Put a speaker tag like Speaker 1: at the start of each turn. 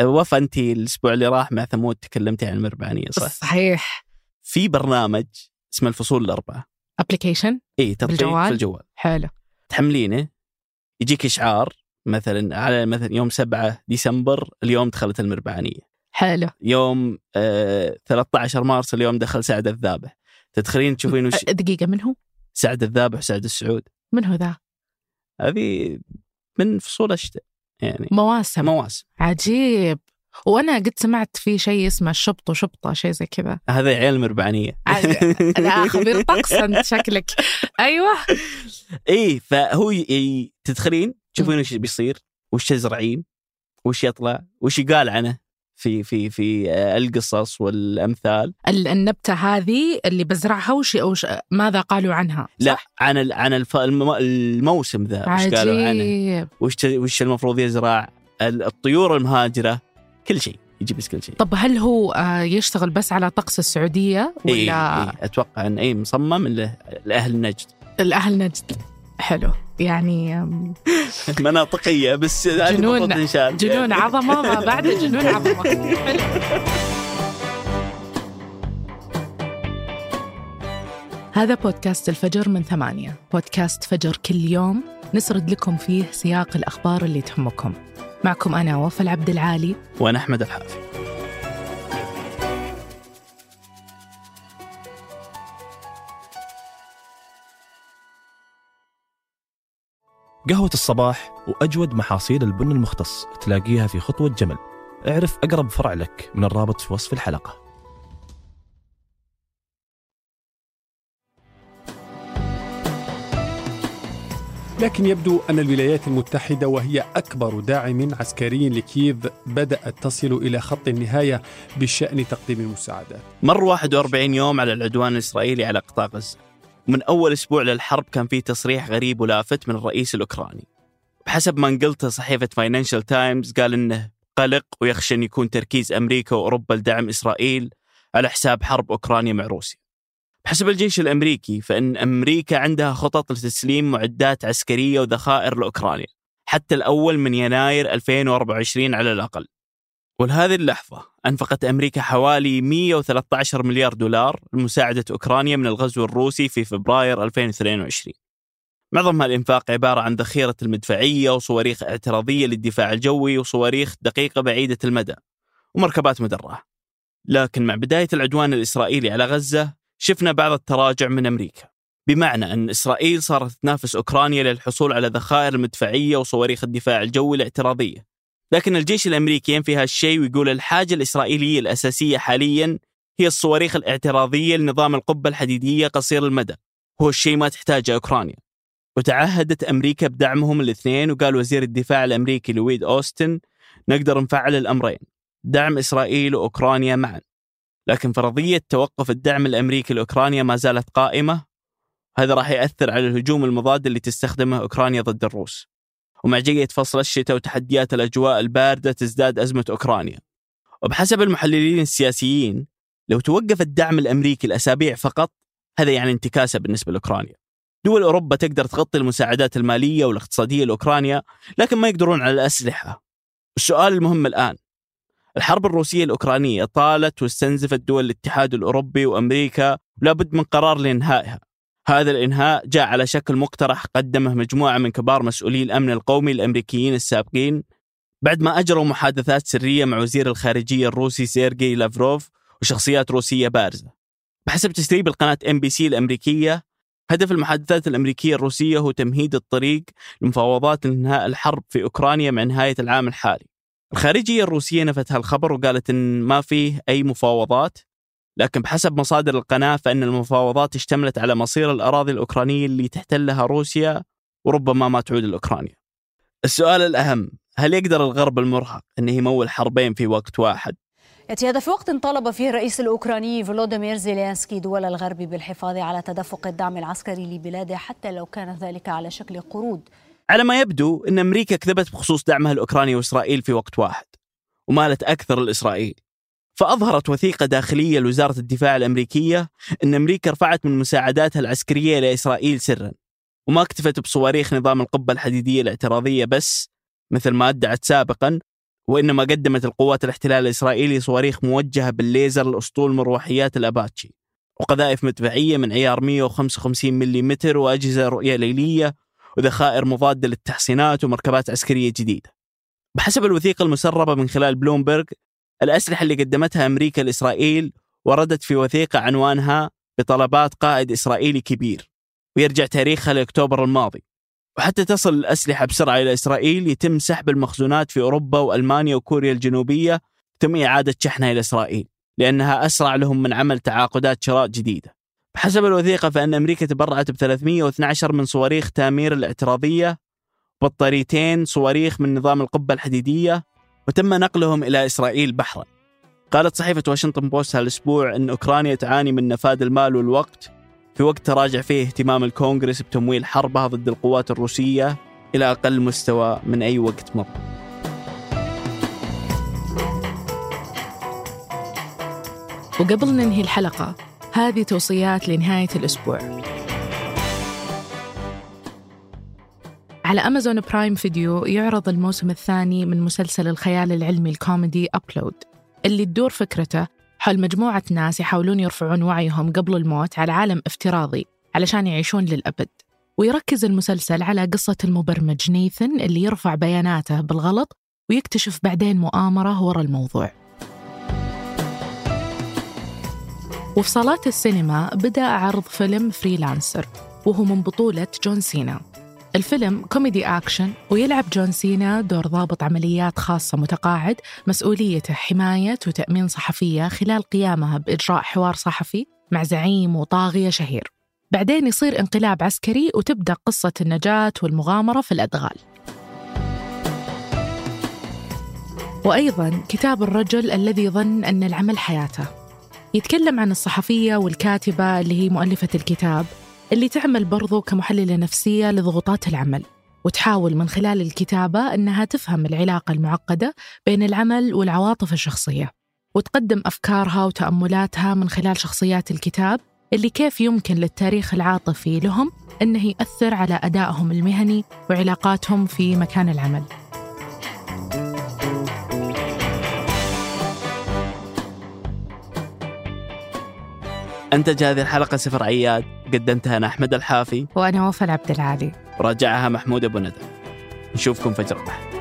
Speaker 1: وفا انت الأسبوع اللي راح مع ثمود تكلمتي عن المربعانية صح؟
Speaker 2: صحيح.
Speaker 1: في برنامج اسمه الفصول الأربعة.
Speaker 2: application
Speaker 1: إي تطبيق
Speaker 2: بالجوال؟
Speaker 1: في الجوال.
Speaker 2: حلو.
Speaker 1: تحملينه. يجيك إشعار مثلا على مثلا يوم 7 ديسمبر اليوم دخلت المربعانية.
Speaker 2: حلو.
Speaker 1: يوم آه 13 مارس اليوم دخل سعد الذابح. تدخلين تشوفين وش
Speaker 2: دقيقة من هو؟
Speaker 1: سعد الذابح وسعد السعود.
Speaker 2: من هو ذا؟
Speaker 1: هذه من فصول الشتاء يعني.
Speaker 2: مواسم.
Speaker 1: مواسم.
Speaker 2: عجيب. وأنا قد سمعت في شيء اسمه شبط وشبطة شيء زي كذا.
Speaker 1: هذا عيال المربعانيه
Speaker 2: لا خبير طقس انت شكلك. أيوه.
Speaker 1: إي فهو. تدخلين تشوفين وش بيصير؟ وش تزرعين وش يطلع؟ وش يقال عنه؟ في في في آه، القصص والأمثال
Speaker 2: ال- النبتة هذه اللي بزرعها وش وش ماذا قالوا عنها؟
Speaker 1: لا
Speaker 2: صح؟
Speaker 1: عن. عن الف... الموسم ذا وش قالوا عنه وش. وش المفروض يزرع ال- الطيور المهاجرة كل شيء يجي بس كل شيء
Speaker 2: طب هل هو آه، يشتغل بس على طقس السعودية
Speaker 1: إيه
Speaker 2: ولا
Speaker 1: إيه أتوقع إن اي مصمم لأهل نجد
Speaker 2: الاهل نجد؟ حلو. يعني آم،
Speaker 1: مناطقية بس
Speaker 2: جنون-
Speaker 1: المفروض تنشال.
Speaker 2: جنون عظمة ما بعد جنون عظمة. حلو. هذا بودكاست الفجر من ثمانية. بودكاست فجر كل يوم. نسرد لكم فيه سياق الأخبار اللي تهمكم. معكم أنا وفاء العبد العالي.
Speaker 1: وأنا أحمد الحافي.
Speaker 3: قهوة الصباح وأجود محاصيل البن المختص تلاقيها في خطوة جمل. اعرف أقرب فرع لك من الرابط في وصف الحلقة.
Speaker 4: لكن يبدو أن الولايات المتحدة وهي أكبر داعم عسكري لكييف بدأت تصل إلى خط النهاية بشأن تقديم المساعدات.
Speaker 1: مر 41 يوم على العدوان الإسرائيلي على قطاع غزة. ومن أول أسبوع للحرب كان في تصريح غريب ولافت من الرئيس الأوكراني. بحسب ما نقلته صحيفة فاينانشال تايمز قال إنه قلق ويخشى أن يكون تركيز أمريكا وأوروبا لدعم إسرائيل على حساب حرب أوكرانيا مع روسيا. بحسب الجيش الأمريكي فإن أمريكا عندها خطط لتسليم معدات عسكرية وذخائر لأوكرانيا حتى الأول من يناير 2024 على الأقل. ولهذه اللحظة أنفقت أمريكا حوالي 113 مليار دولار لمساعدة أوكرانيا من الغزو الروسي في فبراير 2022 معظم هالإنفاق عبارة عن ذخيرة المدفعية وصواريخ اعتراضية للدفاع الجوي وصواريخ دقيقة بعيدة المدى ومركبات مدرعة. لكن مع بداية العدوان الإسرائيلي على غزة شفنا بعض التراجع من أمريكا. بمعنى أن إسرائيل صارت تنافس أوكرانيا للحصول على ذخائر المدفعية وصواريخ الدفاع الجوي الاعتراضية. لكن الجيش الأمريكي ينفي هالشيء ويقول الحاجة الإسرائيلية الأساسية حاليا هي الصواريخ الاعتراضية لنظام القبة الحديدية قصير المدى. هو الشيء ما تحتاجه أوكرانيا. وتعهدت أمريكا بدعمهم الاثنين وقال وزير الدفاع الأمريكي لويد أوستن نقدر نفعل الأمرين دعم إسرائيل وأوكرانيا معا. لكن فرضية توقف الدعم الأمريكي لأوكرانيا ما زالت قائمة. هذا راح يأثر على الهجوم المضاد اللي تستخدمه أوكرانيا ضد الروس. ومع جية فصل الشتاء وتحديات الأجواء الباردة تزداد أزمة أوكرانيا. وبحسب المحللين السياسيين لو توقف الدعم الأمريكي الأسابيع فقط هذا يعني انتكاسة بالنسبة لأوكرانيا. دول أوروبا تقدر تغطي المساعدات المالية والاقتصادية لأوكرانيا لكن ما يقدرون على الأسلحة. السؤال المهم الآن الحرب الروسية الأوكرانية طالت واستنزفت دول الاتحاد الأوروبي وأمريكا لابد من قرار لإنهائها. هذا الإنهاء جاء على شكل مقترح قدمه مجموعة من كبار مسؤولي الأمن القومي الأمريكيين السابقين. بعد ما أجروا محادثات سرية مع وزير الخارجية الروسي سيرجي لافروف وشخصيات روسية بارزة. بحسب تسريب لقناة إن بي سي الأمريكية هدف المحادثات الأمريكية الروسية هو تمهيد الطريق لمفاوضات إنهاء الحرب في أوكرانيا مع نهاية العام الحالي. الخارجية الروسية نفت هالخبر وقالت إن ما فيه أي مفاوضات. لكن بحسب مصادر القناة فإن المفاوضات اشتملت على مصير الأراضي الأوكرانية اللي تحتلها روسيا وربما ما تعود لأوكرانيا. السؤال الأهم هل يقدر الغرب المرهق أنه يمول حربين في وقت واحد؟
Speaker 5: يأتي هذا في وقت طالب فيه الرئيس الأوكراني فلوديمير زيلينسكي دول الغرب بالحفاظ على تدفق الدعم العسكري لبلاده حتى لو كان ذلك على شكل قروض.
Speaker 1: على ما يبدو أن أمريكا كذبت بخصوص دعمها الأوكراني وإسرائيل في وقت واحد ومالت أكثر لإسرائيل فأظهرت وثيقة داخلية لوزارة الدفاع الأمريكية أن أمريكا رفعت من مساعداتها العسكرية لإسرائيل سرا وما اكتفت بصواريخ نظام القبة الحديدية الاعتراضية بس مثل ما أدعت سابقا وإنما قدمت القوات الاحتلال الإسرائيلي صواريخ موجهة بالليزر لأسطول مروحيات الأباتشي وقذائف مدفعية من عيار 155 ملم وأجهزة رؤية ليلية وذخائر مضادة للتحصينات ومركبات عسكرية جديدة. بحسب الوثيقة المسربة من خلال بلومبرغ الأسلحة اللي قدمتها أمريكا لإسرائيل وردت في وثيقة عنوانها بطلبات قائد إسرائيلي كبير ويرجع تاريخها لأكتوبر الماضي. وحتى تصل الأسلحة بسرعة إلى إسرائيل يتم سحب المخزونات في أوروبا وألمانيا وكوريا الجنوبية تم إعادة شحنها إلى إسرائيل لأنها أسرع لهم من عمل تعاقدات شراء جديدة. بحسب الوثيقة فإن أمريكا تبرعت ب 312 من صواريخ تامير الاعتراضية بطاريتين صواريخ من نظام القبة الحديدية وتم نقلهم إلى إسرائيل بحرا. قالت صحيفة واشنطن بوست هالأسبوع أن أوكرانيا تعاني من نفاد المال والوقت. في وقت تراجع فيه اهتمام الكونغرس بتمويل حربها ضد القوات الروسية إلى أقل مستوى من أي وقت مضى
Speaker 2: وقبل ننهي الحلقة هذه توصيات لنهاية الأسبوع. على أمازون برايم فيديو يعرض الموسم الثاني من مسلسل الخيال العلمي الكوميدي Upload اللي تدور فكرته حول مجموعة ناس يحاولون يرفعون وعيهم قبل الموت على عالم افتراضي علشان يعيشون للأبد. ويركز المسلسل على قصة المبرمج نيثن اللي يرفع بياناته بالغلط ويكتشف بعدين مؤامرة ورا الموضوع. وفي صالات السينما بدأ عرض فيلم Freelancer وهو من بطولة جون سينا. الفيلم كوميدي أكشن ويلعب جون سينا دور ضابط عمليات خاصة متقاعد مسؤوليته حماية وتأمين صحفية خلال قيامها بإجراء حوار صحفي مع زعيم وطاغية شهير. بعدين يصير انقلاب عسكري وتبدأ قصة النجاة والمغامرة في الأدغال. وأيضا كتاب الرجل الذي ظن أن العمل حياته. يتكلم عن الصحفية والكاتبة اللي هي مؤلفة الكتاب اللي تعمل برضو كمحللة نفسية لضغوطات العمل وتحاول من خلال الكتابة أنها تفهم العلاقة المعقدة بين العمل والعواطف الشخصية وتقدم أفكارها وتأملاتها من خلال شخصيات الكتاب اللي كيف يمكن للتاريخ العاطفي لهم أنه يأثر على أدائهم المهني وعلاقاتهم في مكان العمل.
Speaker 1: أنتج هذه الحلقة سفر عياد قدمتها أنا أحمد الحافي.
Speaker 2: وأنا وفاء عبد العالي.
Speaker 1: وراجعها محمود أبو ندى. نشوفكم فجر الأحد